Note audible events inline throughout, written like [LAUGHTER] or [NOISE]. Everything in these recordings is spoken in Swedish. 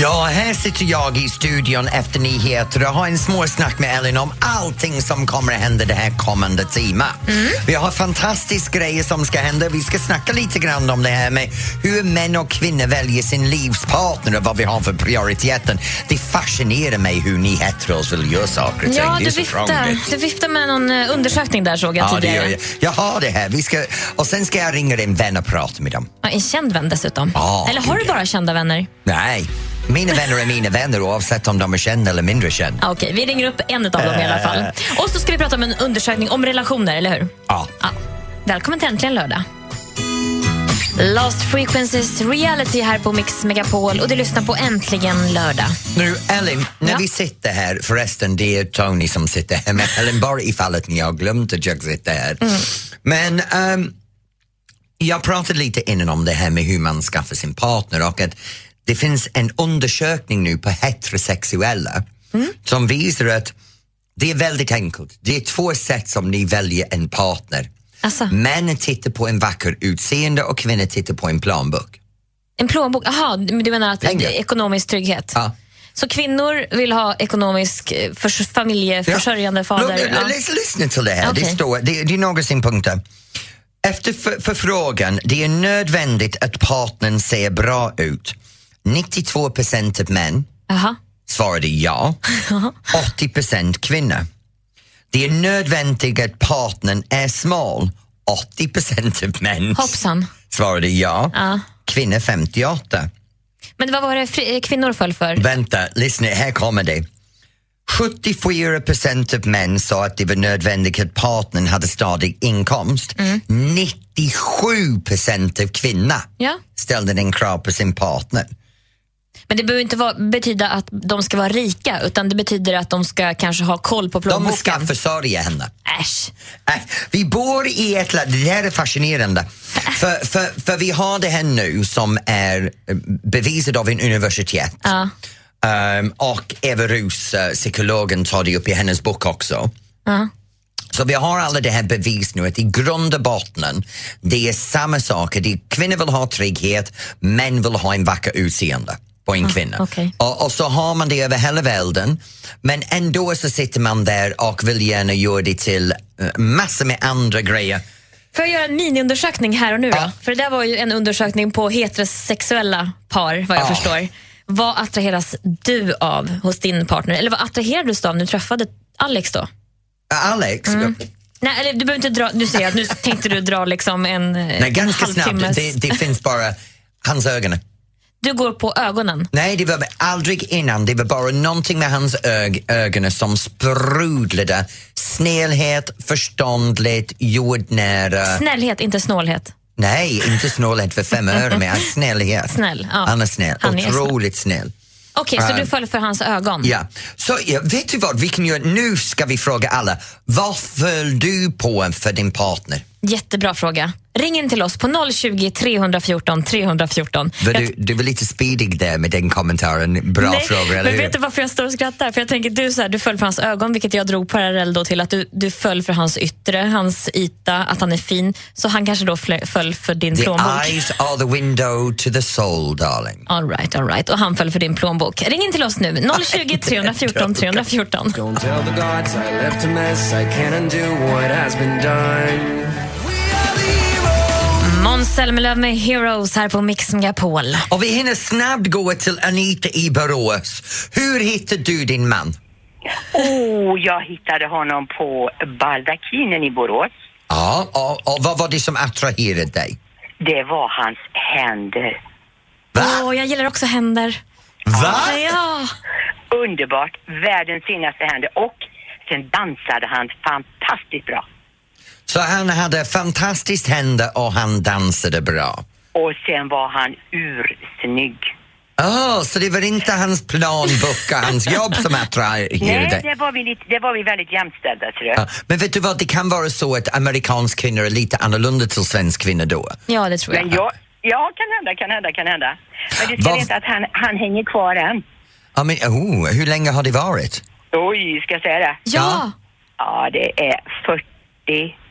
Ja, här sitter jag i studion efter nyheter och har en småsnack med Ellen om allting som kommer att hända det här kommande timmen. Vi har fantastiska grejer som ska hända. Vi ska snacka lite grann om det här med hur män och kvinnor väljer sin livspartner och vad vi har för prioriteten. Det fascinerar mig hur ni heteros vill göra saker och. Ja, det du viftar, du viftar med någon eh, undersökning där såg jag Ja, det tidigare. gör jag. Jag har det här. Vi ska, och sen ska jag ringa din vän och prata med dem. Ja, en känd vän dessutom. Ja, Eller har du bara kända vänner? Nej, mina vänner är mina vänner oavsett om de är kända eller mindre kända. Ja, Okej, vi ringer upp en av dem i alla fall. Och så ska vi prata om en undersökning om relationer, eller hur? Ja. Ja. Välkommen till Äntligen lördag. Lost Frequencies Reality här på Mix Megapol och du lyssnar på Äntligen lördag. Nu, Ellen, när Ja. vi sitter här, förresten det är Tony som sitter här med Ellen, bara ifall att ni har glömt att jag sitter här. Mm. Men ehm, jag pratade lite innan om det här med hur man skaffar sin partner och att det finns en undersökning nu på heterosexuella Mm. som visar att det är väldigt enkelt. Det är två sätt som ni väljer en partner. Alltså, Män tittar på en vacker utseende och kvinnor tittar på en planbok. en plånbok. Jaha, du menar att Pengar. det är ekonomisk trygghet? Ja. Så kvinnor vill ha ekonomisk eh, förs- familjeförsörjande fader? Lugn, Ja. lys- Lyssna till det här, det, Okej. står, det, det är några synpunkter. Efter för, förfrågan, det är nödvändigt att partnern ser bra ut. 92 procent av män Jaha. svarade ja, 80 procent kvinnor. Det är nödvändigt att partnern är smal. 80 procent av män Hoppsan. svarade ja, Ja. kvinnor 58. Men vad var det eh, kvinnor föll för? Vänta, lyssna, här kommer det. 74 procent av män sa att det var nödvändigt att partnern hade stadig inkomst. 97 procent av kvinnor Ja. ställde den krav på sin partner. Men det behöver inte vara, betyda att de ska vara rika utan det betyder att de ska kanske ha koll på De plånboken. ska försörja henne. Äsch. Äh, vi bor i ett land, det här är fascinerande. [LAUGHS] För, för, för vi har det här nu som är eh, bevisat av en universitet. Ja. Ehm, och Eva Rus, eh, psykologen, tar det upp i hennes bok också. Ja. Så vi har alla det här bevis nu att i grund och botten det är samma saker. Kvinnor vill ha trygghet, män vill ha en vacker utseende på en kvinna. okej. Och, och så har man det över hela världen men ändå så sitter man där och vill gärna göra det till uh, massor med andra grejer. Får jag göra en miniundersökning här och nu? Ja. För det där var ju en undersökning på heterosexuella par vad jag Ja. förstår. Vad attraheras du av hos din partner? Eller vad attraherades du av när du träffade Alex då? Alex, Mm. Nej, eller, du behöver inte dra, du säger att nu tänkte du dra liksom en, nej, en ganska snabbt, halvtimmes... det, det finns bara hans ögon. Du går på ögonen. Nej, det var aldrig innan. Det var bara någonting med hans ög ögon som sprudlade. Snällhet, förståndligt, jordnära. Snällhet, inte snålhet. Nej, inte snålhet för fem öre, men snällhet. Snäll, ja. Han är snäll. Han är Otroligt snäll. Okej, så Äh. du föll för hans ögon? Ja. Så ja, vet du vad vi kan göra? Nu ska vi fråga alla. Vad föll du på för din partner? Jättebra fråga. Ring in till oss på 020 314 314. Var Jag- du, du var lite speedig där med den kommentaren. Bra Nej, fråga, eller men hur? vet du varför jag står och skrattar? För jag tänker du, så här, du föll för hans ögon, vilket jag drog parallell då till att du, du föll för hans yttre, hans yta, att han är fin. Så han kanske då föll för din The plånbok. eyes are the window to the soul, darling. All right, all right. Och han föll för din plånbok. Ring in till oss nu, 020 314 314. Måns Zelmerlöw med Heroes här på Mix Megapol. Och vi hinner snabbt gå till Anita i Borås. Hur hittade du din man? Oh, jag hittade honom på Baldakinen i Borås. Ja, och, och vad var det som attraherade dig? Det var hans händer. Åh, Va? jag gillar också händer. Va? Ja. Underbart, världens finaste händer. Och sen dansade han fantastiskt bra. Så han hade fantastiskt händer och han dansade bra. Och sen var han ursnygg. Oh, så det var inte hans planbok och hans jobb som attraherade [LAUGHS] Nej, det var, vi lite, det var vi väldigt jämställda tror jag. Ja, men vet du vad, det kan vara så att amerikanska kvinnor är lite annorlunda till svenska kvinnor då. ja, det tror jag. Men jag, ja, kan hända, kan hända, kan hända. Men du ska Vad- veta att han, han hänger kvar än. Ja, men, oh, hur länge har det varit? Oj, ska jag säga det? Ja, Ja, det är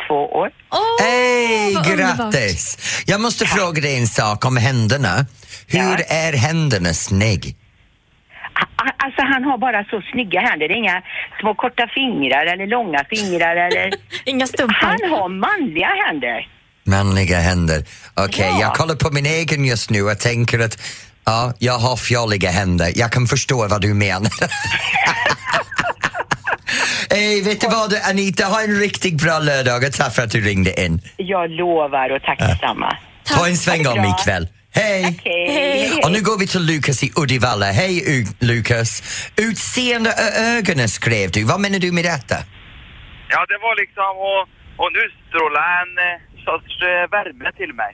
två år. Åh, Hej, grattis! Jag måste fråga dig en sak om händerna. Hur Ja. är händerna snygg? Alltså han har bara så snygga händer. Det är inga små korta fingrar eller långa fingrar eller... [LAUGHS] Inga stumpar. Han har manliga händer. Manliga händer. Okej, Ja. jag kollar på min egen just nu och tänker att ja, jag har fjolliga händer. Jag kan förstå vad du menar. [LAUGHS] Hej, vet du vad Anita, ha en riktigt bra lördag och tack för att du ringde in. Jag lovar och tack detsamma. Ta en sväng om ikväll. Hej! Hej. Och nu går vi till Lukas i Uddevalla. Hej U- Lukas! Utseende och ögonen skrev du. Vad menar du med detta? Ja, det var liksom att och utstråla en eh, sorts eh, värme till mig.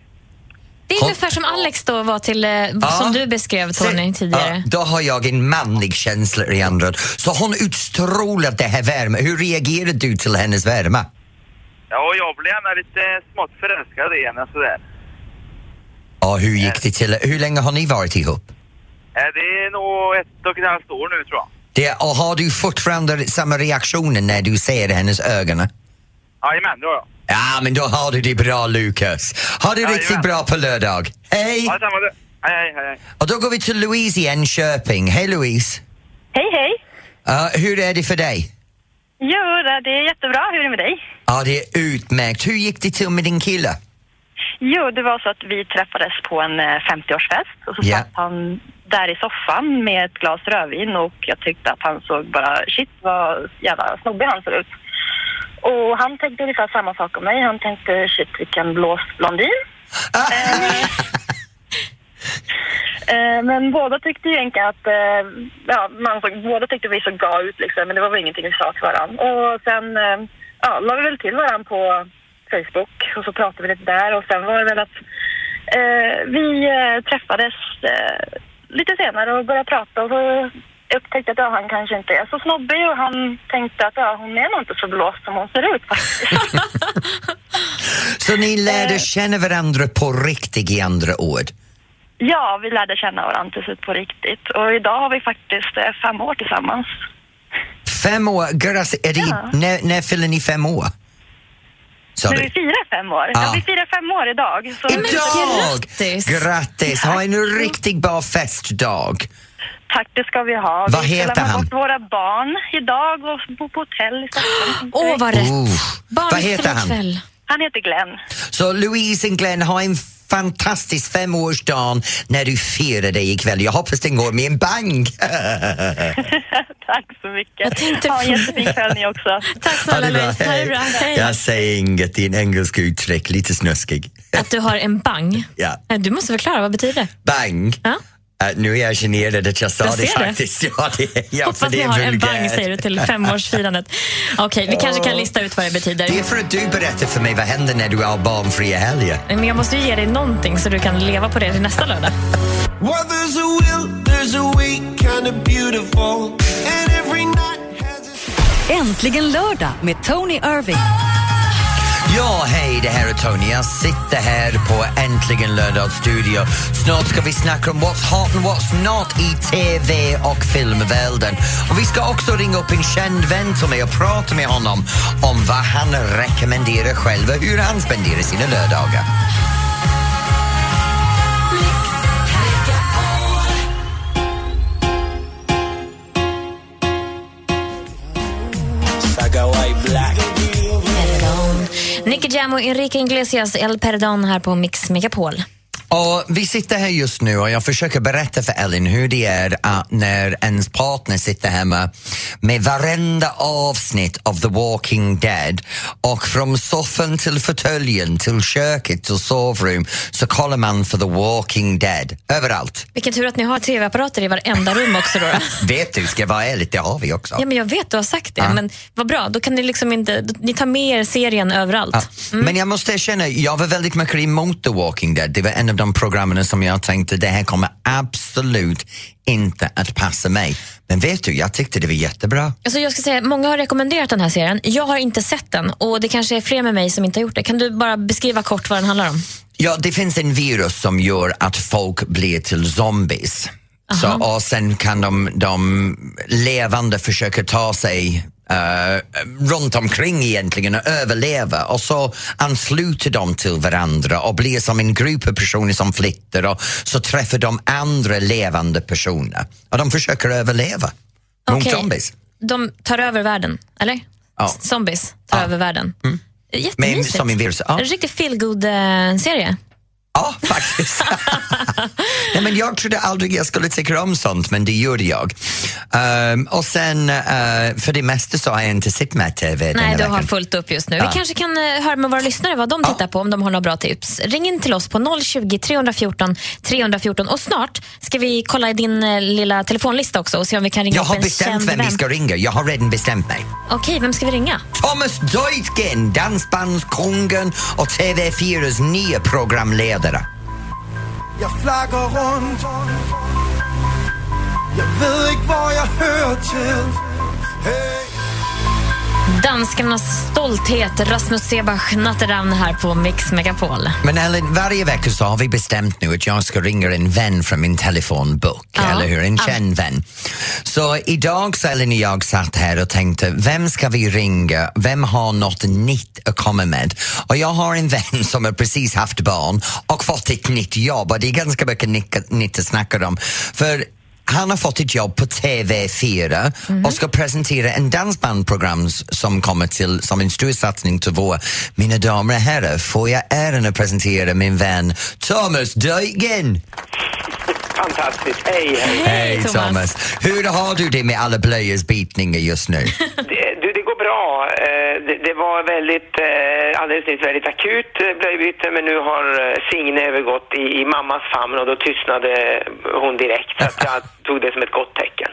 Det är ungefär som Alex då var till, eh, som du beskrev Tony tidigare. Ja, då har jag en manlig känsla i andra. Så hon utstrålar det här värme. Hur reagerar du till hennes värme? Ja, jag blev gärna lite smått förälskad i henne sådär. Ja, hur gick det till? Hur länge har ni varit ihop? Eh, Det är nog ett och ett halvt år nu tror jag. Det, och har du fortfarande samma reaktioner när du ser hennes ögon? Jajamän, det har jag. Ja, men då har du det bra Lukas. Ha det riktigt bra på lördag. Hej! Ja. Hej, hej, hej. Och då går vi till Louise i Enköping. Hej Louise! Hej, hej. Ja, hur är det för dig? Jo, det är jättebra. Hur är det med dig? Ja, det är utmärkt. Hur gick det till med din kille? Jo, det var så att vi träffades på en eh, 50-årsfest och så Ja. satt han där i soffan med ett glas rödvin och jag tyckte att han såg bara shit vad jävla snobbig han ser ut. Och han tänkte ungefär samma sak om mig. Han tänkte shit vilken blås blondin. [LAUGHS] Eh, men båda tyckte ju egentligen att, eh, ja, man såg, båda tyckte vi såg bra ut liksom, men det var väl ingenting vi sa till varandra. Och sen, eh, ja, la vi väl till varandra på Facebook och så pratade vi lite där och sen var det väl att eh, vi eh, träffades eh, lite senare och började prata och så upptäckte att ja, han kanske inte är så snobbig och han tänkte att ja, hon är nog inte så blåst som hon ser ut faktiskt. [LAUGHS] Så ni lärde känna varandra på riktigt i andra ord? ja, vi lärde känna varandra till slut på riktigt och idag har vi faktiskt eh, fem år tillsammans. Fem år, Grattis, är det, Ja. när, när fyller ni fem år? Nu du? vi firar fem år. Ja. Ja. vi firar fem år idag. Så Idag! grattis. Grattis! Ha en riktigt bra festdag. Tack, det ska vi ha. Vad vi heter han? bort våra barn idag och bo på hotell i Stockholm. Åh, vad rätt. Oh. Vad heter han? kväll. Han heter Glenn. Så Louise och Glenn, ha en fantastisk femårsdag när du firar dig ikväll. Jag hoppas den går med en bang. [LAUGHS] Tack så mycket. Jag tänkte Ha en jättefin kväll ni också. Tack snälla Louise. Ha det bra. Hej. Jag säger inget i en engelsk uttryck, lite snuskig. Att du har en bang. Ja. Du måste förklara, vad betyder det? Bang! Ja. Uh, nu är jag generad att jag sa Jag det ser det. faktiskt. [LAUGHS] Ja, det, ja, för Hoppas det ni har en bang säger du till femårsfirandet. [LAUGHS] Okej, vi kanske kan lista ut vad det betyder. Det är för att du berättar för mig vad händer när du har barnfria helger. Men jag måste ju ge dig någonting så du kan leva på det till nästa lördag. Well, there's a will, there's a way, kind of beautiful. And every night has its Äntligen lördag med Tony Irving. Ja, hej, det här är Tony. Jag sitter här på Äntligen lördagsstudio. Snart ska vi snacka om what's hot and what's not i TV och filmvärlden. Och vi ska också ringa upp en känd vän till mig och prata med honom om vad han rekommenderar själv och hur han spenderar sina lördagar. Jam och Enrique Iglesias El Perdón här på Mix Megapol. Och vi sitter här just nu och jag försöker berätta för Ellen hur det är att när ens partner sitter hemma med varenda avsnitt av The Walking Dead och från soffan till fåtöljen till köket till sovrum så kollar man för The Walking Dead överallt. Vilken tur att ni har tv-apparater i varenda rum också. Då. [LAUGHS] Vet du, ska jag vara ärlig, det har vi också. Ja, men jag vet, du har sagt det. Men vad bra, då kan ni liksom inte... Ni tar med er serien överallt. Ja. Men jag måste erkänna, jag var väldigt mycket emot The Walking Dead. Det var en av de programmen som jag tänkte det här kommer absolut inte att passa mig. Men vet du, jag tyckte det var jättebra. Alltså jag ska säga, många har rekommenderat den här serien. Jag har inte sett den och det kanske är fler med mig som inte har gjort det. Kan du bara beskriva kort vad den handlar om? Ja, det finns en virus som gör att folk blir till zombies. Så, och sen kan de, de levande försöka ta sig eh, runt omkring egentligen och överleva och så ansluter de till varandra och blir som en grupp av personer som flyttar och så träffar de andra levande personer och de försöker överleva mot zombies. De tar över världen, eller? Ja. Zombies tar Ja. över världen. Men Jättemysigt. som en virus. Ja. En riktig feelgood-serie. Ja, faktiskt. [LAUGHS] Nej, men jag trodde aldrig jag skulle tycka om sånt, men det gjorde jag. Ehm, och sen, eh, för det mesta så har jag inte sett med TV Nej, du har fullt upp just nu. Ja. Vi kanske kan eh, höra med våra lyssnare vad de tittar på, om de har några bra tips. Ring in till oss på 020 314 314 och snart ska vi kolla i din eh, lilla telefonlista också och se om vi kan ringa Jag upp har en bestämt känd vem vi vän. ska ringa. Jag har redan bestämt mig. Okej, vem ska vi ringa? Thomas Deutgen, dansbandskungen och TV4s nya programledare. Etc. Jag flaggar runt Jag vet inte vad jag hör till Danskarnas stolthet, Rasmus Sebach Natteravn här på Mix Megapol. Men Ellen, varje vecka så har vi bestämt nu att jag ska ringa en vän från min telefonbok, Ja. eller hur? En Ja. känd vän. Så idag så Ellen och jag satt här och tänkte, vem ska vi ringa? Vem har något nytt att komma med? Och jag har en vän [LAUGHS] som har precis haft barn och fått ett nytt jobb och det är ganska mycket nytt att snacka om. För han har fått ett jobb på TV4 och ska presentera en dansbandprogram som kommer till som en stor satsning till vår. Mina damer och herrar, får jag äran att presentera min vän Thomas Deutgen. Fantastiskt. Hej, hej. Hej, Thomas. Hur har du det med alla blöjors bitningar just nu? Bra. Eh, Det, det var väldigt, eh, alldeles nyss väldigt akut eh, blöjbyte men nu har Signe övergått i, i mammas famn och då tystnade hon direkt. Så att jag [LAUGHS] tog det som ett gott tecken.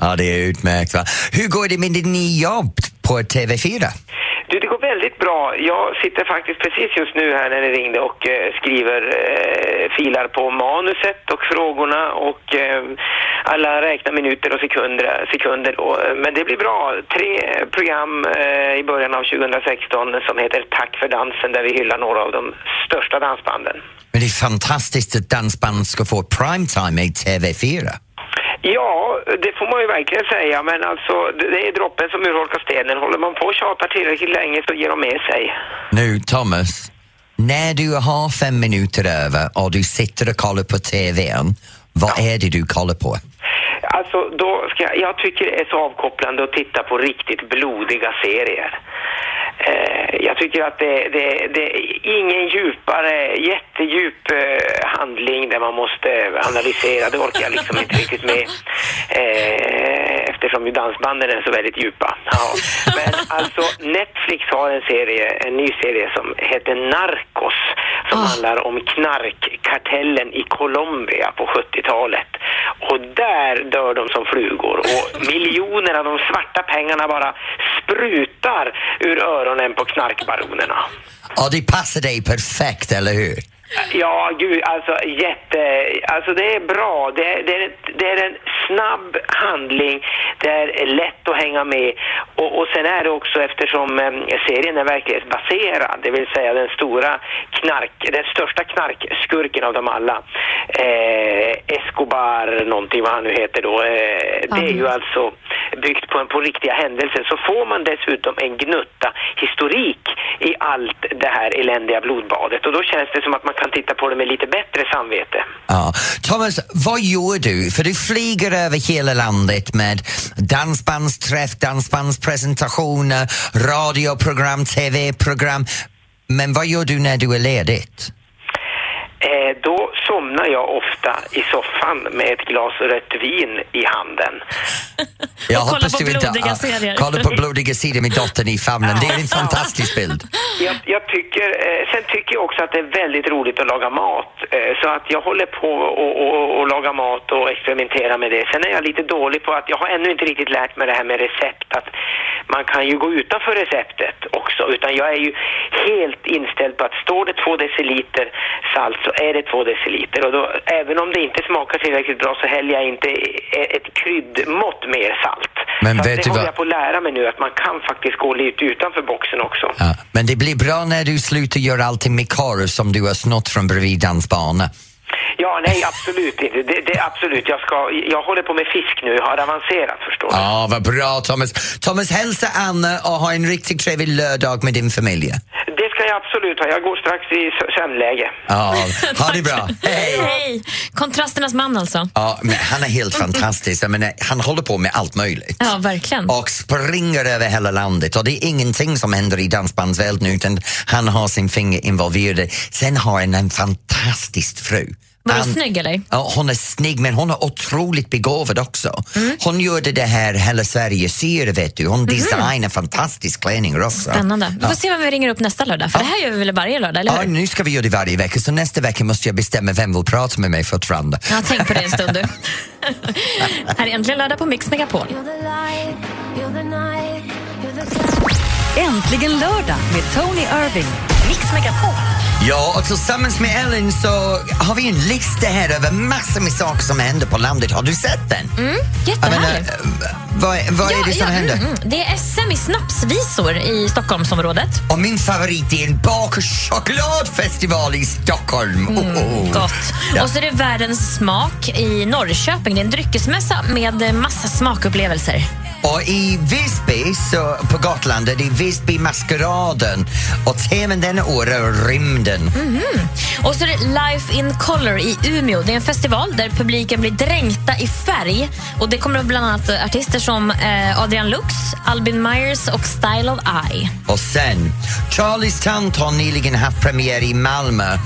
Ja, det är utmärkt. Va? Hur går det med ditt nya jobb på TV4? Du, det går väldigt bra. Jag sitter faktiskt precis just nu här när ni ringde och eh, skriver eh, filar på manuset och frågorna och eh, alla räknar minuter och sekunder. sekunder och, eh, men det blir bra. Tre program eh, i början av 2016 som heter Tack för dansen där vi hyllar några av de största dansbanden. Men det är fantastiskt att dansband ska få primetime i TV4. Ja, det får man ju verkligen säga, men alltså det är droppen som urholkar stenen. Håller man på och tjatar tillräckligt länge så ger de med sig. Nu, Thomas, när du har fem minuter över och du sitter och kollar på TVn, vad är det du kollar på? Alltså, då ska jag, jag tycker det är så avkopplande att titta på riktigt blodiga serier. Eh, jag tycker att det, det, det är ingen djupare, jättedjup eh, handling där man måste analysera. Det orkar jag liksom inte riktigt med. Eh, eftersom ju dansbanden är så väldigt djupa. Ja. Men alltså, Netflix har en serie, en ny serie som heter Narcos. Som handlar om knarkkartellen i Colombia på 70-talet. Och där dör de som flugor. Och [LAUGHS] miljoner av de svarta pengarna bara sprutar ur öronen på knarkbaronerna. Och det passar dig perfekt, eller hur? Ja, gud, alltså jätte... Alltså det är bra. Det är, det är, det är en snabb handling. Det är lätt att hänga med. Och, och sen är det också eftersom eh, serien är verklighetsbaserad, det vill säga den stora knark... Den största knarkskurken av dem alla. Eh, Escobar, någonting vad han nu heter då. Eh, det är ju alltså byggt på, en, på riktiga händelser. Så får man dessutom en gnutta historik i allt det här eländiga blodbadet. Och då känns det som att man kan titta på det med lite bättre samvete. Ja. Thomas, vad gör du? För du flyger över hela landet med dansbandsträff, dansbandspresentationer, radioprogram, TV-program. Men vad gör du när du är ledigt? Eh, då somnar jag ofta i soffan med ett glas rött vin i handen. Jag Och kolla hoppas på du inte blodiga serier. kollar på blodiga sidor med dottern i famnen. Det är en [LAUGHS] fantastisk bild. Jag, jag tycker, eh, sen tycker jag också att det är väldigt roligt att laga mat. Eh, så att jag håller på och, och, och laga mat och experimentera med det. Sen är jag lite dålig på att jag har ännu inte riktigt lärt mig det här med recept. Att man kan ju gå utanför receptet också. Utan jag är ju helt inställd på att står det två deciliter salt så är det två deciliter. Och då, även om det inte smakar tillräckligt bra så häller jag inte e- ett kryddmått mer salt. Men så vet det du håller vad- jag på att lära mig nu, att man kan faktiskt gå lite utanför boxen också. Ja. Men det blir bra när du slutar göra allting med korv som du har snott från bredvid dansbanan. Ja, nej, absolut inte. Det, det, absolut. Jag, ska, jag håller på med fisk nu. Jag har avancerat, förstår du. Ja, vad bra Thomas. Thomas, hälsa Anna och ha en riktigt trevlig lördag med din familj. Det ska jag absolut ha. Jag går strax i sö- sömnläge. Ja, ha [LAUGHS] det bra. Hej! Hej! Kontrasternas man alltså. Ja, men han är helt fantastisk. Jag menar, han håller på med allt möjligt. Ja, verkligen. och springer över hela landet och det är ingenting som händer i dansbandsvärlden utan han har sin finger involverad. Sen har han en fantastisk fru. Var hon Han- snygg eller? Ja, hon är snygg men hon är otroligt begåvad också. Hon gjorde det här Hela Sverige ser vet du. Hon designar fantastisk klänningar också. Spännande. Vi får se vem vi ringer upp nästa lördag, för det här gör vi väl varje lördag, eller Ja, hur? nu ska vi göra det varje vecka så nästa vecka måste jag bestämma vem vill prata med mig fortfarande. Ja, tänk på det en stund du. [LAUGHS] här är Äntligen lördag på Mix Megapol. Äntligen lördag med Tony Irving. Mix Megapol. Ja, och tillsammans med Ellen så har vi en lista här över massor med saker som händer på landet. Har du sett den? Jag menar, Jättehärligt. eh, vad, vad är det som händer? mm, mm. Det är SM i snapsvisor i Stockholmsområdet. Och min favorit är en bak och chokladfestival i Stockholm. Oh, oh. Mm, Gott. Ja. Och så är det Världens smak i Norrköping. Det är en dryckesmässa med massa smakupplevelser. Och i Visby, så på Gotland, är det Visby maskeraden och teman denna år är rymden. Och så är det Life in Color i Umeå. Det är en festival där publiken blir dränkta i färg. Och Det kommer bland annat artister som eh, Adrian Lux, Albin Myers och Style of Eye. Och sen, Charlies tant har nyligen haft premiär i Malmö.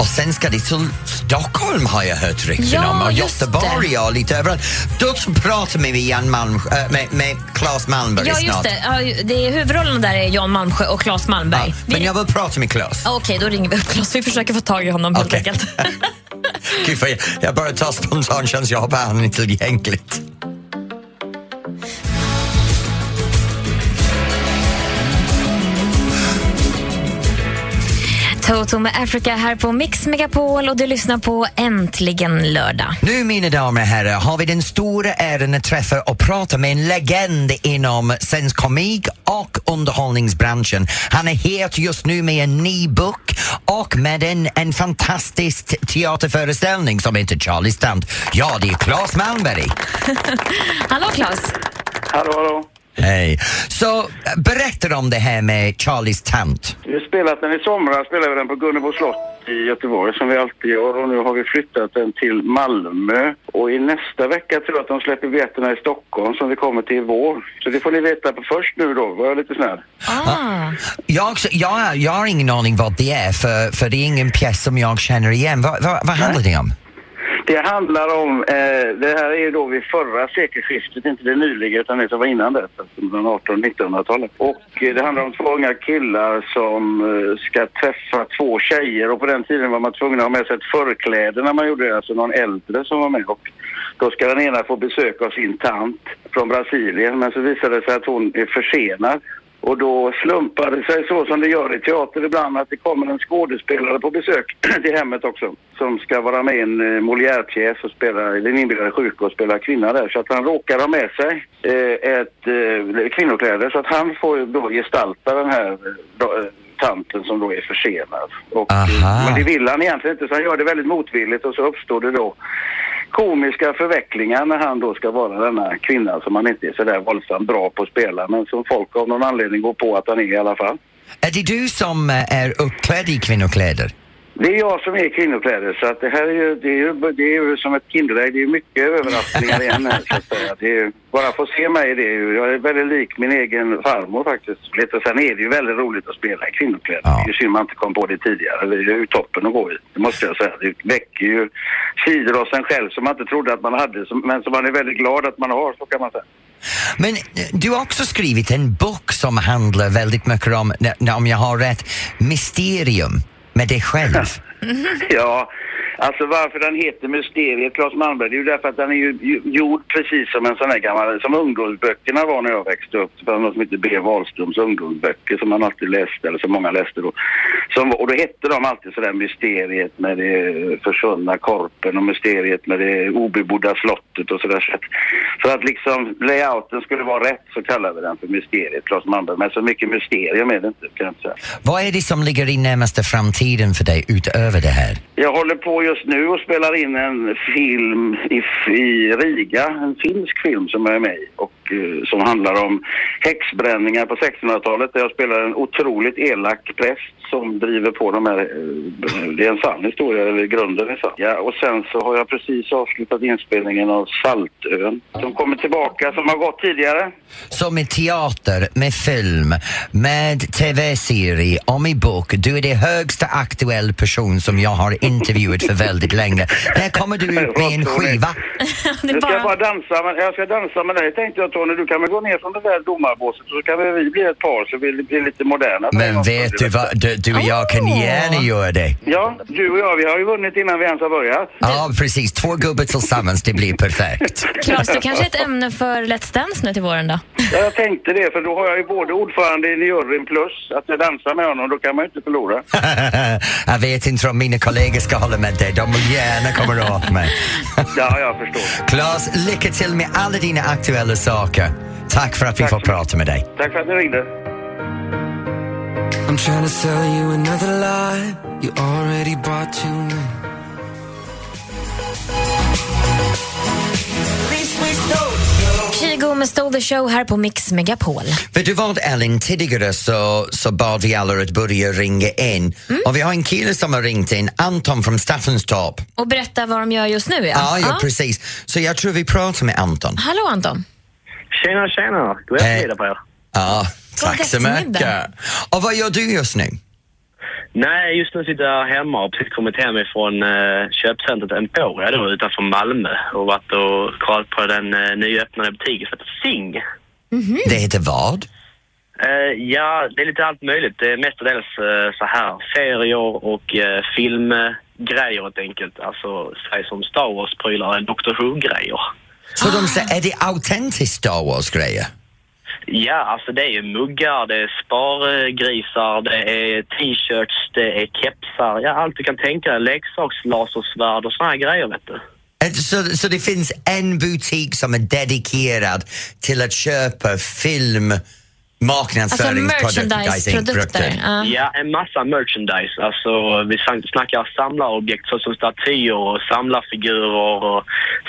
Och sen ska det till Stockholm har jag hört rykten Ja, om och Göteborg och lite överallt. Då pratar vi med, Jan Malm, äh, med, med Claes Malmberg Ja, snart. just det. Ja, det är huvudrollerna där är Jan Malmsjö och Claes Malmberg. Ja, Vi- men jag vill prata med Claes. Ja, Okej, då ringer vi upp Claes. Vi försöker få tag i honom helt Okej. enkelt. [LAUGHS] Gud, jag, jag bara tar spontanchans, jag hoppas han är tillgängligt. Toto med Africa här på Mix Megapol och du lyssnar på Äntligen lördag. Nu mina damer och herrar har vi den stora äran att träffa och prata med en legend inom svensk komik och underhållningsbranschen. Han är het just nu med en ny bok och med en, en fantastisk teaterföreställning som heter Charlies tant. Ja, det är Claes Malmberg. [LAUGHS] Hallå Claes! Hallå, hallå. Hej. Så berätta om det här med Charlies tant. Vi har spelat den i somras, spelade vi den på Gunnebo slott i Göteborg som vi alltid gör och nu har vi flyttat den till Malmö. Och i nästa vecka tror jag att de släpper biljetterna i Stockholm som vi kommer till i vår. Så det får ni veta på först nu då, var jag lite snäll. Ah. Jag, också- jag, jag har ingen aning vad det är för, för det är ingen pjäs som jag känner igen. Vad, vad, vad handlar det om? Det handlar om, eh, det här är ju då vid förra sekelskiftet, inte det nyliga utan det som var innan dess, alltså 1800-1900-talet. Och eh, det handlar om två unga killar som eh, ska träffa två tjejer och på den tiden var man tvungen att ha med sig ett förkläde när man gjorde det, alltså någon äldre som var med. Och då ska den ena få besök av sin tant från Brasilien men så visade det sig att hon är försenad. Och då slumpar det sig så som det gör i teater ibland att det kommer en skådespelare på besök [CLEARS THROAT] till hemmet också som ska vara med i en eh, Molière-pjäs och spela, den inbillade sjuka och spela kvinna där. Så att han råkar ha med sig eh, ett eh, kvinnokläder så att han får då gestalta den här tanten som då är försenad. Och, Aha. men det vill han egentligen inte så han gör det väldigt motvilligt och så uppstår det då komiska förvecklingar när han då ska vara denna kvinna som han inte är så där våldsamt bra på att spela men som folk av någon anledning går på att han är i alla fall. Är det du som eh, är uppklädd i kvinnokläder? Det är jag som är i kvinnokläder så att det här är ju, det är ju, det är ju som ett Kinderägg. Det är mycket överraskningar igen här så att säga. Det är bara få se mig det är ju, jag är väldigt lik min egen farmor faktiskt. Lite, sen är det ju väldigt roligt att spela i kvinnokläder. Ja. Det är synd man inte kom på det tidigare. Det är ju toppen att gå i. Det måste jag säga. Det väcker ju sidor av sig själv som man inte trodde att man hade men som man är väldigt glad att man har så kan man säga. Men eh, du har också skrivit en bok som handlar väldigt mycket om, om jag har rätt, mysterium med dig själv. [LAUGHS] Ja, alltså varför den heter Mysteriet Claes Malmberg, det är ju därför att den är ju gjord precis som en sån här gammal, som ungdomsböckerna var när jag växte upp. Det fanns något som heter B. Wahlströms ungdomsböcker som man alltid läste, eller som många läste då. Som, och då hette de alltid sådär Mysteriet med det försvunna korpen och Mysteriet med det obebodda slottet och sådär. Så att, för att liksom layouten skulle vara rätt så kallar vi den för Mysteriet Claes Malmberg. Men så mycket mysterium är det inte kan jag inte säga. Vad är det som ligger i närmaste framtiden för dig utöver det här? Jag håller på just nu och spelar in en film i, i Riga, en finsk film som jag är med i. Och som handlar om häxbränningar på 1600-talet där jag spelar en otroligt elak präst som driver på de här, eh, det är en sann historia, eller grunden är sann. Ja, och sen så har jag precis avslutat inspelningen av Saltön som kommer tillbaka, som har gått tidigare. Så med teater, med film, med tv-serie och med bok, du är det högsta aktuell person som jag har intervjuat för väldigt länge. När kommer du ut med en skiva? [LAUGHS] Ska jag bara... bara dansa, men jag ska dansa med dig tänkte jag Tony. Du kan väl gå ner från det där domarbåset så kan väl vi bli ett par så vi blir lite moderna. Men vet du vad, du, du och jag kan gärna göra det. Ja, du och jag, vi har ju vunnit innan vi ens har börjat. Ja, precis. Två gubbar tillsammans, det blir perfekt. [LAUGHS] Claes, du kanske är ett ämne för Let's Dance nu till våren då? Ja, jag tänkte det, för då har jag ju både ordförande i juryn plus att jag dansar med honom. Då kan man ju inte förlora. [LAUGHS] jag vet inte om mina kollegor ska hålla med dig. De vill gärna komma åt mig. Ja, jag förstår. [LAUGHS] Claes, lycka till med alla dina aktuella saker. Tack för att vi får prata med dig. Tack för att ni ringde. I'm trying to sell you another lie. You already bought too many. 20 med Stole the Show här på Mix Megapol. Vet du vad Ellen, tidigare så, så bad vi alla att börja ringa in och vi har en kille som har ringt in, Anton från Staffanstorp. Och berätta vad de gör just nu ja. Ja, ja, precis. Så jag tror vi pratar med Anton. Hallå Anton. Tjena, tjena. God eftermiddag på er. Ja, tack så mycket. Och vad gör du just nu? Nej, just nu sitter jag hemma och precis kommit hem ifrån eh, köpcentret Emporia då utanför Malmö och varit och kollat på den eh, nyöppnade butiken som heter Sing. Det heter vad? Eh, ja, det är lite allt möjligt. Det är mestadels eh, så här serier och eh, filmgrejer helt enkelt. Alltså, säg som Star Wars-prylar Doctor Who-grejer. Så de säger, är det autentiskt Star Wars-grejer? Ja, alltså det är ju muggar, det är spargrisar, det är t-shirts, det är kepsar, ja allt du kan tänka dig. Leksakslasersvärd och såna här grejer vet du. Eh, Så, så det finns en butik som är dedikerad till att köpa film, marknadsföringsprodukter. merchandise-produkter. Ja. Ja, en massa merchandise. Alltså, vi snack- snackar samlarobjekt såsom statyer och samlarfigurer och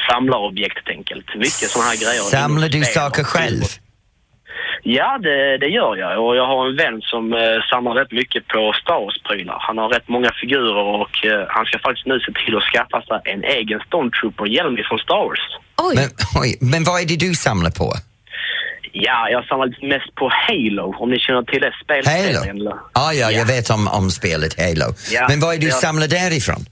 samlarobjekt helt enkelt. Mycket sådana här grejer. Samlar du saker själv? Ja, det, det gör jag. Och jag har en vän som eh, samlar rätt mycket på Star Wars-prylar. Han har rätt många figurer och eh, han ska faktiskt nu se till att skaffa sig en egen Stormtrooper-hjälm från Star Wars. Oj. Men, oj, men vad är det du samlar på? Ja, jag samlar mest på Halo, om ni känner till det spelserien. Halo? Ah, ja, jag vet om, om spelet Halo. Ja, men vad är det du ja. samlar därifrån?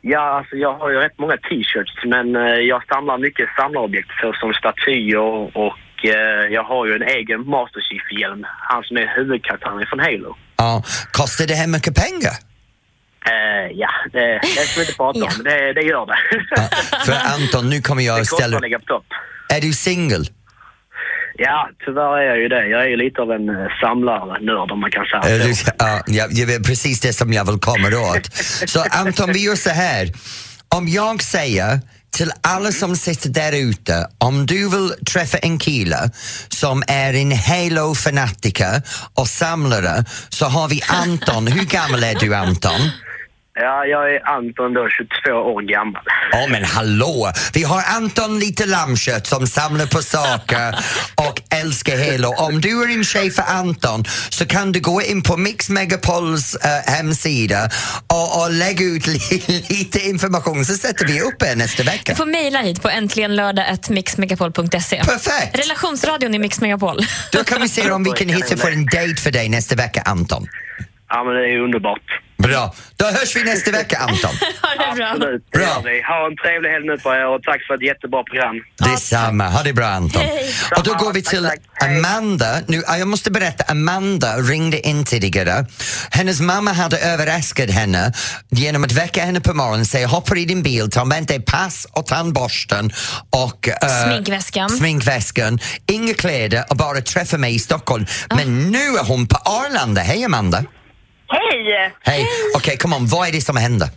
Ja, alltså jag har ju rätt många t-shirts men eh, jag samlar mycket samlarobjekt såsom statyer och eh, jag har ju en egen Master Chief-hjälm. Han som är huvudkaraktären från Halo. Ja, kostar det här mycket pengar? Eh, ja, det, det ska vi inte prata om, [LAUGHS] det, det gör det. För Anton, nu kommer jag [LAUGHS] det att kostar ställa... att lägga topp. Är du singel? Ja, tyvärr är jag ju det. Jag är ju lite av en eh, samlarnörd om man kan säga så. Ja, ja, det är precis det som jag vill komma åt. Så Anton, vi gör så här. Om jag säger till alla som sitter där ute, om du vill träffa en kille som är en Halo-fanatiker och samlare så har vi Anton. Hur gammal är du Anton? Ja, jag är Anton då, 22 år gammal. Ja men hallå! Vi har Anton lite lammkött som samlar på saker och älskar Halo. Om du är en tjej för Anton så kan du gå in på Mix Megapols eh, hemsida och, och lägga ut li, [LAUGHS] lite information så sätter vi upp er nästa vecka. Du får mejla hit på äntligenlördag.mixmegapol.se. Perfekt! Relationsradion i Mix Megapol. Då kan vi se om vi kan hitta för en date för dig nästa vecka Anton. Ja, men det är underbart. Bra, då hörs vi nästa vecka Anton. [LAUGHS] Ha det bra. Absolut, Bra. Ha en trevlig helg nu på er och tack för ett jättebra program. Detsamma, ha det bra Anton. Hej. Och då går vi till Tack, tack. Hej. Amanda. Nu, ja, jag måste berätta, Amanda ringde in tidigare. Hennes mamma hade överraskat henne genom att väcka henne på morgonen och säga hoppa i din bil, ta med dig pass och tandborsten och eh, Sminkväskan. sminkväskan, inga kläder och bara träffa mig i Stockholm. Men nu är hon på Arlanda. Hej Amanda! Hej! Hej! Okej, kom on, vad är det som händer?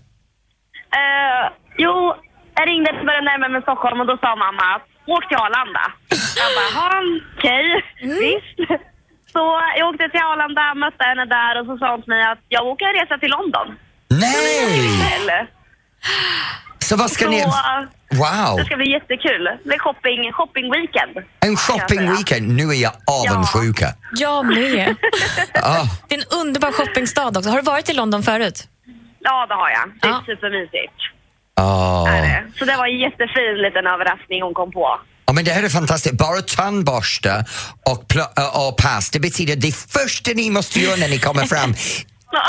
Eh, jo, jag ringde för att börja närma mig Stockholm och då sa mamma åk till Arlanda. Jag bara, "Ja, okej, visst. Så jag åkte till Arlanda, mötte henne där och så sa hon till mig att jag åker en resa till London. Nej! Så vad ska Så, ni... Wow! Det ska bli jättekul. Det är shopping, shopping-weekend. En kan jag säga. shoppingweekend. Nu är jag avundsjuka. Jag med. [LAUGHS] Ah. Det är en underbar shoppingstad också. Har du varit i London förut? Ja, det har jag. Det är Ja. supermysigt. Är det. Så det var en jättefin liten överraskning hon kom på. Ja, men det här är fantastiskt. Bara tandborste och, och pass, det betyder det första ni måste göra när ni kommer fram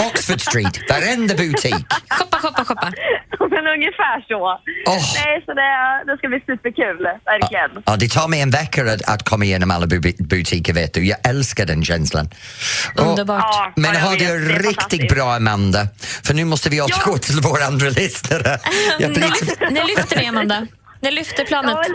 Oxford Street, varenda butik. Shoppa, shoppa, shoppa. [LAUGHS] Men ungefär så. Åh. Nej, så det, det ska bli superkul. Verkligen. Ja, det tar mig en vecka att, att komma igenom alla bu- butiker, vet du. Jag älskar den känslan. Och- Underbart. Ja, Men ja, jag ha det riktigt bra, Amanda. För nu måste vi återgå till våra andra lyssnare. Jag När, blir lyft, lite... när lyfter ni, Amanda? När lyfter planet? Ja,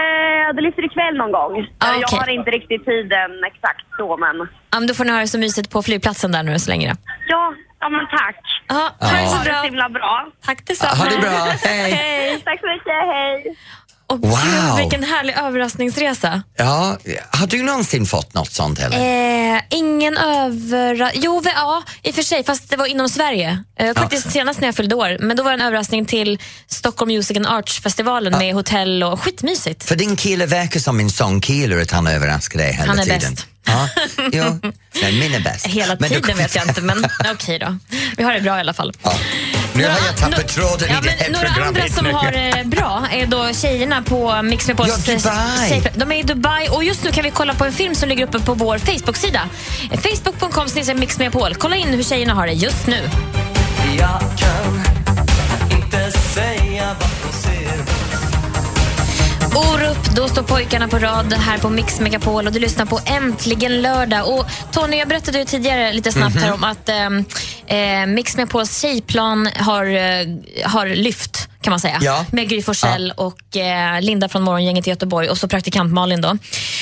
Eh, det lyfter ikväll någon gång. Eh, Ah, Jag har inte riktigt tiden exakt så, men... Ja, men då får ni ha det så mysigt på flygplatsen där nu så länge. då. Ja, ja men tack. Ja, ha det Ha så det så bra. himla bra. Tack detsamma. Ha det bra, [LAUGHS] hej! Hej. Tack så mycket, hej. Och Wow. gud, vilken härlig överraskningsresa. Ja, har du någonsin fått något sånt eller? Eh, ingen över... Jo, vi- ja, i och för sig, fast det var inom Sverige. Eh, faktiskt senast när jag fyllde år. Men då var det en överraskning till Stockholm Music and Arts-festivalen med hotell och skitmysigt. För din kille verkar som en sån kille att han överraskar dig hela Han är tiden. bäst. Ja, [LAUGHS] jo. Men min är bäst. Hela Men tiden vet jag inte, men [LAUGHS] okej då. Vi har det bra i alla fall. Ja. Nu Några har jag tappat tråden ja, i det här Några programmet. andra som nu. har det bra är då tjejerna på Mix med Ja, Dubai. De är i Dubai och just nu kan vi kolla på en film som ligger uppe på vår Facebook-sida. Eh, Facebook.com snedstreck Mix med Paul. Kolla in hur tjejerna har det just nu. Jag kan inte säga vad Orup, då står pojkarna på rad här på Mix Megapol och du lyssnar på Äntligen lördag. Och Tony, jag berättade ju tidigare lite snabbt Mhm. här om att ehm, eh, Mix Megapols tjejplan har, eh, har lyft kan man säga. Ja. Med Gry Forssell och eh, Linda från Morgongänget i Göteborg och så praktikant Malin. Då.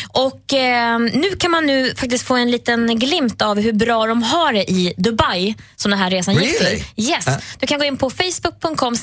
Och eh, nu kan man nu faktiskt få en liten glimt av hur bra de har det i Dubai som den här resan gick Really? till. Yes. Ja. Du kan gå in på facebook.com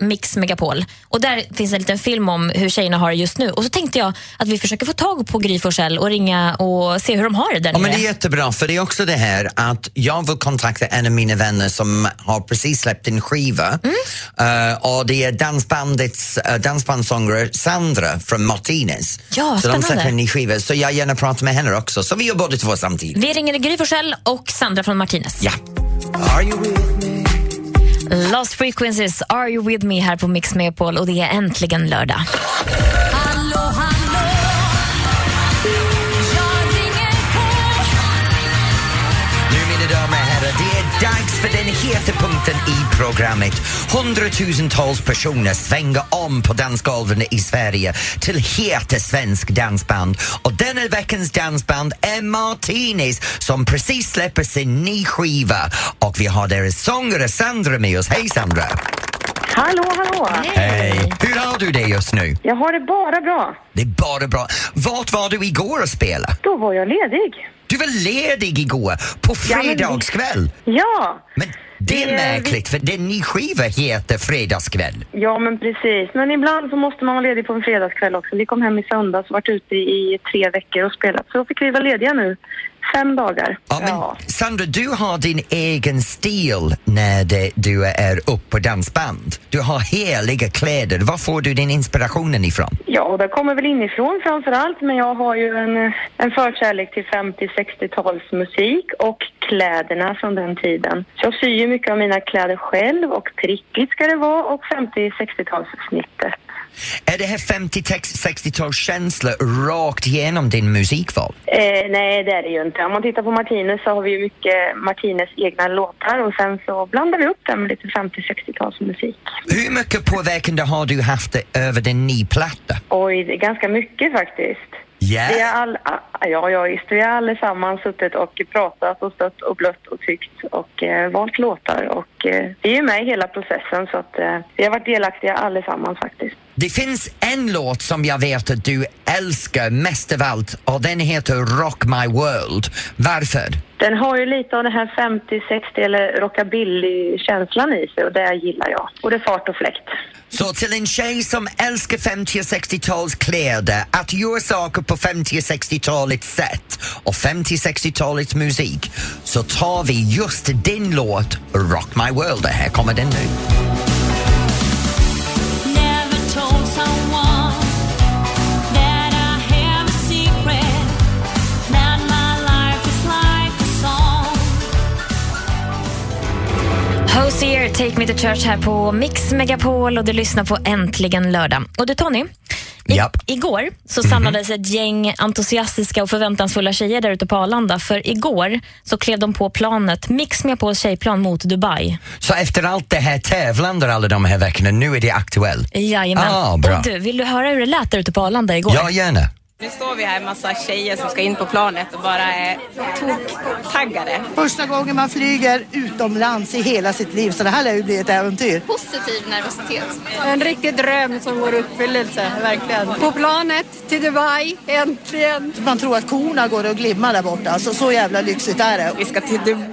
mixmegapol och där finns en liten film om hur tjejerna har det just nu. Och så tänkte jag att vi försöker få tag på Gry Forssell och ringa och se hur de har det där Ja, men nere. det är jättebra, för det är också det här att jag vill kontakta en av mina vänner som har precis släppt en skiva Mm. Eh, och det är dansbandets uh, dansbandssångare Sandra från Martinez. Ja, så de spännande. släpper en ny skiva, så jag gärna pratar med henne också. Så vi gör båda två samtidigt. Vi ringer Gry Forssell och Sandra från Martinez. Ja. Are you with me? Lost Frequencies, Are You With Me här på Mix Megapol och det är äntligen lördag. För den heta punkten i programmet. Hundratusentals personer svänger om på dansgolven i Sverige till heta svensk dansband. Och denna veckans dansband är Martinis som precis släpper sin ny skiva. Och vi har deras sångare Sandra med oss. Hej Sandra! Hallå, hallå! Hej! Hur har du det just nu? Jag har det bara bra. Det är bara bra. Vart var du igår och spelade? Då var jag ledig. Du var ledig igår, på fredagskväll. Ja, Men det är Det- märkligt för din ny skiva heter Fredagskväll. ja men precis. Men ibland så måste man vara ledig på en fredagskväll också. Vi kom hem i söndags och varit ute i tre veckor och spelat. Så då fick vi vara lediga nu. Fem dagar. Ja, men Sandra, du har din egen stil när det, du är upp på dansband. Du har heliga kläder. Var får du din inspirationen ifrån? Ja, det kommer väl inifrån framför allt, men jag har ju en, en förkärlek till 50-60-talsmusik och kläderna från den tiden. Så jag syr ju mycket av mina kläder själv och prickigt ska det vara och 50-60-talssnittet. Är det här 50-60-talskänsla rakt igenom din musikval? Eh, nej, det är det ju inte. Om man tittar på Martinez så har vi ju mycket Martinez egna låtar och sen så blandar vi upp den med lite 50-60-talsmusik. Hur mycket påverkande har du haft över din nya platta? Oj, det är ganska mycket faktiskt. Ja. Vi har all, ja, ja, visst. Vi har allesammans suttit och pratat och stött och blött och tyckt och eh, valt låtar och eh, vi är med i hela processen så att eh, vi har varit delaktiga allesammans faktiskt. Det finns en låt som jag vet att du älskar mest av allt och den heter Rock My World. Varför? Den har ju lite av den här 50-60 eller rockabilly-känslan i sig och det gillar jag. Och det är fart och fläkt. Så till en tjej som älskar 50 och 60-tals kläder, att göra saker på 50 och 60-talets sätt och 50 och 60-talets musik, så tar vi just din låt Rock My World. Här kommer den nu. Hozier, Take Me To Church här på Mix Megapol och du lyssnar på Äntligen lördag. Och du Tony, i, Japp. igår så samlades ett gäng entusiastiska och förväntansfulla tjejer där ute på Arlanda. För igår så klev de på planet, Mix Megapols tjejplan mot Dubai. Så efter allt det här tävlandet alla de här veckorna, nu är det aktuellt? Jajamän. Ah, bra. Och du, vill du höra hur det lät där ute på Arlanda igår? Ja, gärna. Nu står vi här en massa tjejer som ska in på planet och bara är tok-taggade. Första gången man flyger utomlands i hela sitt liv, så det här lär ju bli ett äventyr. Positiv nervositet. En riktig dröm som går i uppfyllelse, verkligen. På planet till Dubai, äntligen. Man tror att korna går och glimmar där borta, så så jävla lyxigt är det. Vi ska till Dubai! [LAUGHS]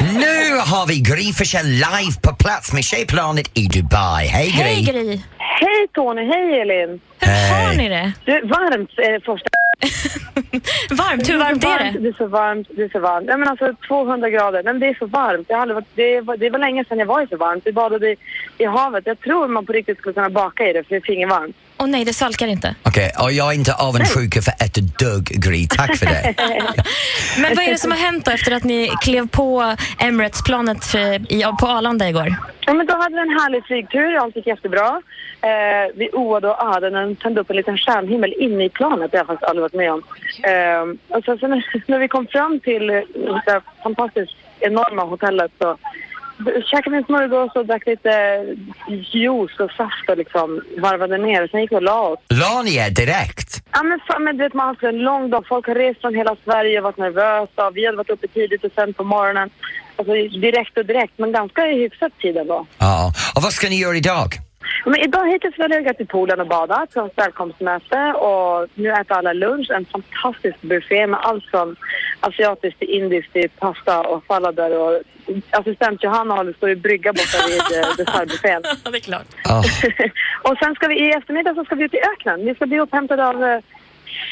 Nu har vi Gry Forssell live på plats med tjejplanet i Dubai. Hej Gry! Hej Gry! Hej Tony, hej Elin. Hur Hej. har ni det? Du, varmt eh, första... [LAUGHS] Varmt? Hur varmt är det? Det är så varmt, det är så varmt. Nej men alltså 200 grader, nej men det är så varmt. Jag har aldrig varit, det, var, det var länge sedan jag var i så varmt. Vi badade i, i havet. Jag tror man på riktigt skulle kunna baka i det för det är fingervarmt. Åh nej, det svalkar inte. Okej, och jag är inte avundsjuk för ett dugg Gry, tack för det. [LAUGHS] Men vad är det som har hänt då efter att ni klev på Emirates-planet på Arlanda igår? Ja, men då hade vi en härlig flygtur, allt gick jättebra. Eh, vi oade och när den tände upp en liten stjärnhimmel inne i planet, det har jag faktiskt aldrig varit med om. Eh, och sen så när, när vi kom fram till det fantastiskt enorma hotellet så käkade vi en smörgås och drack lite juice och saft och liksom varvade ner. Sen gick vi och la oss. La ni er direkt? Ja men fan, men du vet, man har haft en lång dag. Folk har rest från hela Sverige och varit nervösa. Vi hade varit uppe tidigt och sen på morgonen. Alltså direkt och direkt, men ganska hyfsat tid ändå. Ja. Och vad ska ni göra idag? Men idag hittills har jag legat i poolen och badat, på ett välkomstmöte och nu äter alla lunch. En fantastisk buffé med allt från asiatiskt till indiskt till pasta och sallader och assistent Johanna håller står i brygga borta vid eh, [LAUGHS] dessertbuffén. det är klart. [LAUGHS] och sen ska vi i eftermiddag så ska vi ut i öknen. Vi ska bli upphämtade av eh,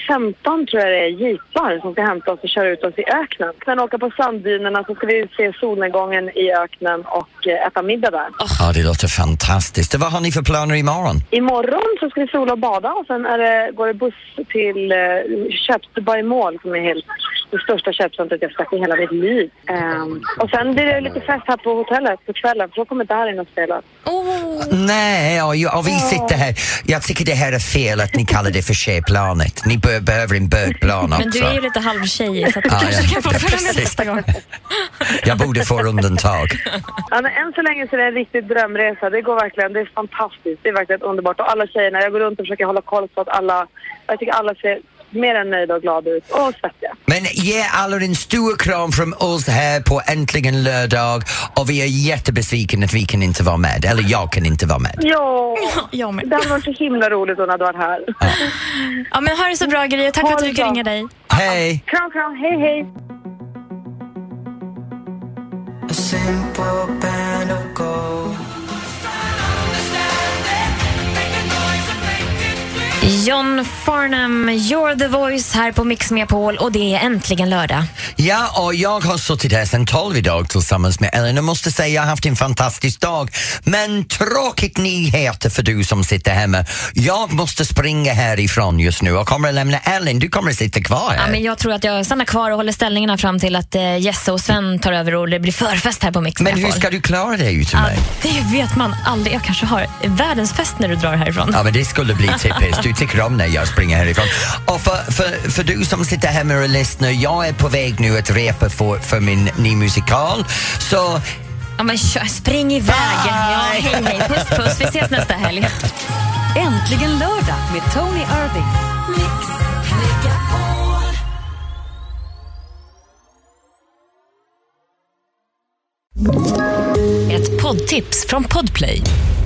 15 tror jag det är jeepar som ska hämta oss och köra ut oss i öknen. Sen åka på sanddynerna så ska vi se solnedgången i öknen och eh, äta middag där. Ja, det låter fantastiskt. Vad har ni för planer imorgon? Imorgon så ska vi sola och bada och sen är det, går det buss till uh, Köps Dubai Mall som är helt det största köpcentret jag sett i hela mitt liv. Ehm, och sen blir det lite fest här på hotellet på kvällen för då kommer Darin och spela. Nej, ja, ja, vi sitter här. Jag tycker det här är fel att ni kallar det för tjejplanet. Ni be- behöver en bögplan Men också. du är ju lite halvtjej så att du Ja, kanske ja. kan få följa med nästa gång. Jag borde få undantag. Ja, men än så länge så är det en riktig drömresa. Det går verkligen, det är fantastiskt. Det är verkligen underbart. Och alla tjejerna, jag går runt och försöker hålla koll på att alla, jag tycker alla ser mer än nöjda och glada ut. Och svettiga. Men ge alla en stor kram från oss här på Äntligen lördag och vi är jättebesvikna att vi kan inte vara med, eller jag kan inte vara med. Ja, [LAUGHS] jag med. det hade varit så himla roligt om du varit här. Ja, men ha det så bra Gry och tack för att vi fick ringa dig. Hej! Kram, kram, hej, hej! A simple band of gold. John Farnham, You're the voice här på Mix Megapol och det är äntligen lördag. Ja, och jag har suttit här sedan 12 idag tillsammans med Ellen och måste säga jag har haft en fantastisk dag. Men tråkigt nyheter för du som sitter hemma. Jag måste springa härifrån just nu och kommer att lämna Ellen. Du kommer att sitta kvar Ja, här. men jag tror att jag stannar kvar och håller ställningarna fram till att eh, Jesse och Sven tar över och det blir förfest här på Mix Men hur ska du klara dig utan mig? Det vet man aldrig. Jag kanske har världens fest när du drar härifrån. Ja, men det skulle bli typiskt. Du tycker om när jag springer härifrån. Och för, för, för du som sitter hemma och lyssnar, jag är på väg nu att repa för, för min ny musikal. Så Ja, men kör, spring iväg. Ja, hej, hej. Puss, puss. Vi ses nästa helg. Äntligen lördag med Tony Irving. Ett poddtips från Podplay.